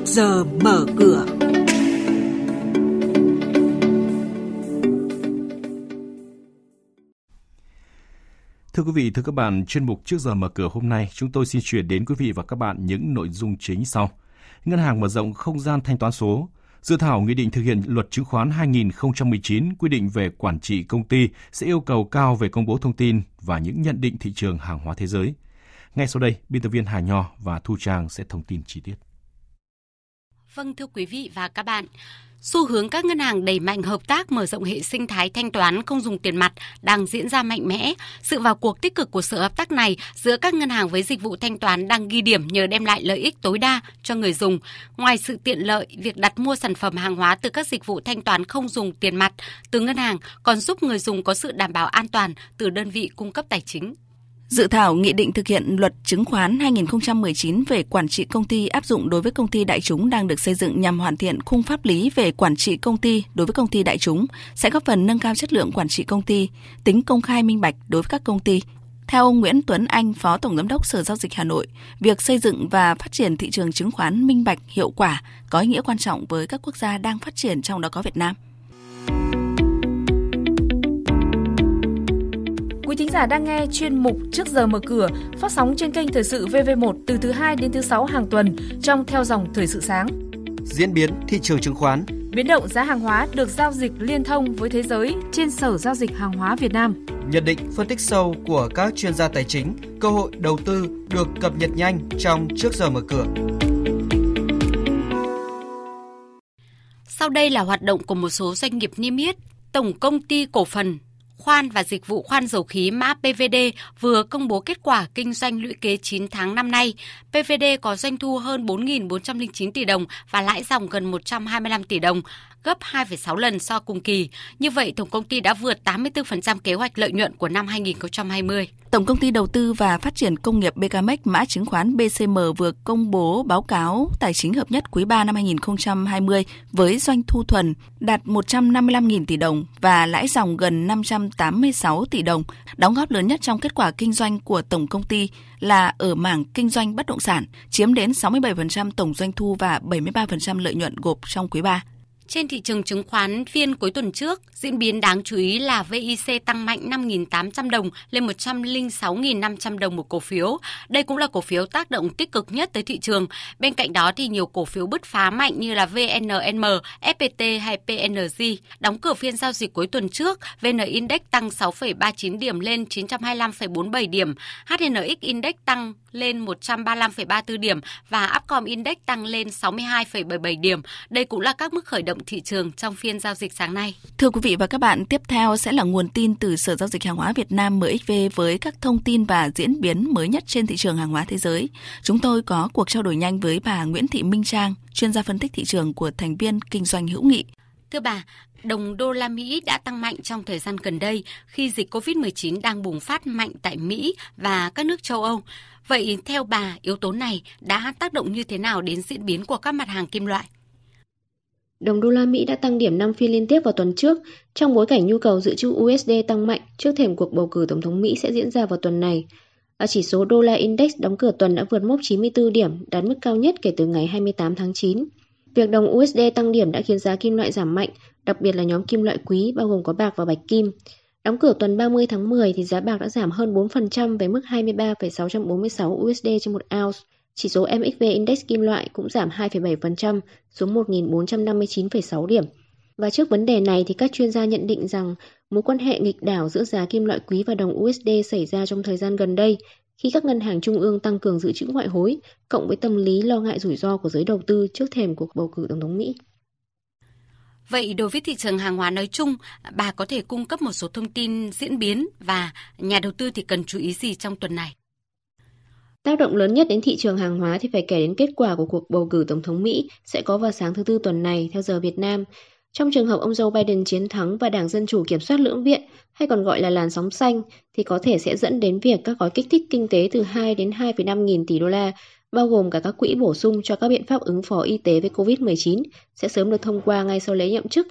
trước giờ mở cửa. Thưa quý vị, thưa các bạn, chuyên mục trước giờ mở cửa hôm nay, chúng tôi xin chuyển đến quý vị và các bạn những nội dung chính sau. Ngân hàng mở rộng không gian thanh toán số, Dự thảo nghị định thực hiện luật chứng khoán 2019 quy định về quản trị công ty sẽ yêu cầu cao về công bố thông tin và những nhận định thị trường hàng hóa thế giới. Ngay sau đây, biên tập viên Hà Nho và Thu Trang sẽ thông tin chi tiết. Vâng thưa quý vị và các bạn, Xu hướng các ngân hàng đẩy mạnh hợp tác mở rộng hệ sinh thái thanh toán không dùng tiền mặt đang diễn ra mạnh mẽ. Sự vào cuộc tích cực của sự hợp tác này giữa các ngân hàng với dịch vụ thanh toán đang ghi điểm nhờ đem lại lợi ích tối đa cho người dùng. Ngoài sự tiện lợi, việc đặt mua sản phẩm hàng hóa từ các dịch vụ thanh toán không dùng tiền mặt từ ngân hàng còn giúp người dùng có sự đảm bảo an toàn từ đơn vị cung cấp tài chính. Dự thảo nghị định thực hiện luật chứng khoán 2019 về quản trị công ty áp dụng đối với công ty đại chúng đang được xây dựng nhằm hoàn thiện khung pháp lý về quản trị công ty đối với công ty đại chúng, sẽ góp phần nâng cao chất lượng quản trị công ty, tính công khai minh bạch đối với các công ty. Theo ông Nguyễn Tuấn Anh, Phó Tổng Giám đốc Sở Giao dịch Hà Nội, việc xây dựng và phát triển thị trường chứng khoán minh bạch, hiệu quả có ý nghĩa quan trọng với các quốc gia đang phát triển trong đó có Việt Nam. Quý thính giả đang nghe chuyên mục Trước giờ mở cửa phát sóng trên kênh Thời sự VV1 từ thứ 2 đến thứ 6 hàng tuần trong theo dòng Thời sự sáng. Diễn biến thị trường chứng khoán Biến động giá hàng hóa được giao dịch liên thông với thế giới trên Sở Giao dịch Hàng hóa Việt Nam. Nhận định phân tích sâu của các chuyên gia tài chính, cơ hội đầu tư được cập nhật nhanh trong Trước giờ mở cửa. Sau đây là hoạt động của một số doanh nghiệp niêm yết. Tổng công ty cổ phần khoan và dịch vụ khoan dầu khí mã PVD vừa công bố kết quả kinh doanh lũy kế 9 tháng năm nay. PVD có doanh thu hơn 4.409 tỷ đồng và lãi dòng gần 125 tỷ đồng, gấp 2,6 lần so cùng kỳ. Như vậy, tổng công ty đã vượt 84% kế hoạch lợi nhuận của năm 2020. Tổng công ty đầu tư và phát triển công nghiệp BKMX mã chứng khoán BCM vừa công bố báo cáo tài chính hợp nhất quý 3 năm 2020 với doanh thu thuần đạt 155.000 tỷ đồng và lãi dòng gần 500 186 tỷ đồng. Đóng góp lớn nhất trong kết quả kinh doanh của tổng công ty là ở mảng kinh doanh bất động sản, chiếm đến 67% tổng doanh thu và 73% lợi nhuận gộp trong quý 3. Trên thị trường chứng khoán phiên cuối tuần trước, diễn biến đáng chú ý là VIC tăng mạnh 5.800 đồng lên 106.500 đồng một cổ phiếu. Đây cũng là cổ phiếu tác động tích cực nhất tới thị trường. Bên cạnh đó thì nhiều cổ phiếu bứt phá mạnh như là VNM, FPT hay PNG. Đóng cửa phiên giao dịch cuối tuần trước, VN Index tăng 6,39 điểm lên 925,47 điểm, HNX Index tăng lên 135,34 điểm và Upcom Index tăng lên 62,77 điểm. Đây cũng là các mức khởi động động thị trường trong phiên giao dịch sáng nay. Thưa quý vị và các bạn, tiếp theo sẽ là nguồn tin từ Sở Giao dịch Hàng hóa Việt Nam MXV với các thông tin và diễn biến mới nhất trên thị trường hàng hóa thế giới. Chúng tôi có cuộc trao đổi nhanh với bà Nguyễn Thị Minh Trang, chuyên gia phân tích thị trường của thành viên kinh doanh hữu nghị. Thưa bà, đồng đô la Mỹ đã tăng mạnh trong thời gian gần đây khi dịch COVID-19 đang bùng phát mạnh tại Mỹ và các nước châu Âu. Vậy theo bà, yếu tố này đã tác động như thế nào đến diễn biến của các mặt hàng kim loại? Đồng đô la Mỹ đã tăng điểm 5 phiên liên tiếp vào tuần trước, trong bối cảnh nhu cầu dự trữ USD tăng mạnh trước thềm cuộc bầu cử tổng thống Mỹ sẽ diễn ra vào tuần này. Ở chỉ số đô la index đóng cửa tuần đã vượt mốc 94 điểm, đạt mức cao nhất kể từ ngày 28 tháng 9. Việc đồng USD tăng điểm đã khiến giá kim loại giảm mạnh, đặc biệt là nhóm kim loại quý bao gồm có bạc và bạch kim. Đóng cửa tuần 30 tháng 10 thì giá bạc đã giảm hơn 4% về mức 23,646 USD trên một ounce. Chỉ số MXV Index kim loại cũng giảm 2,7% xuống 1.459,6 điểm. Và trước vấn đề này thì các chuyên gia nhận định rằng mối quan hệ nghịch đảo giữa giá kim loại quý và đồng USD xảy ra trong thời gian gần đây khi các ngân hàng trung ương tăng cường dự trữ ngoại hối, cộng với tâm lý lo ngại rủi ro của giới đầu tư trước thềm cuộc bầu cử tổng thống Mỹ. Vậy đối với thị trường hàng hóa nói chung, bà có thể cung cấp một số thông tin diễn biến và nhà đầu tư thì cần chú ý gì trong tuần này? Tác động lớn nhất đến thị trường hàng hóa thì phải kể đến kết quả của cuộc bầu cử Tổng thống Mỹ sẽ có vào sáng thứ Tư tuần này theo giờ Việt Nam. Trong trường hợp ông Joe Biden chiến thắng và Đảng Dân Chủ kiểm soát lưỡng viện, hay còn gọi là làn sóng xanh, thì có thể sẽ dẫn đến việc các gói kích thích kinh tế từ 2 đến 2,5 nghìn tỷ đô la, bao gồm cả các quỹ bổ sung cho các biện pháp ứng phó y tế với COVID-19, sẽ sớm được thông qua ngay sau lễ nhậm chức.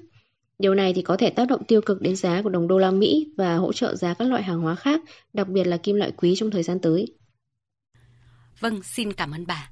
Điều này thì có thể tác động tiêu cực đến giá của đồng đô la Mỹ và hỗ trợ giá các loại hàng hóa khác, đặc biệt là kim loại quý trong thời gian tới. Vâng, xin cảm ơn bà.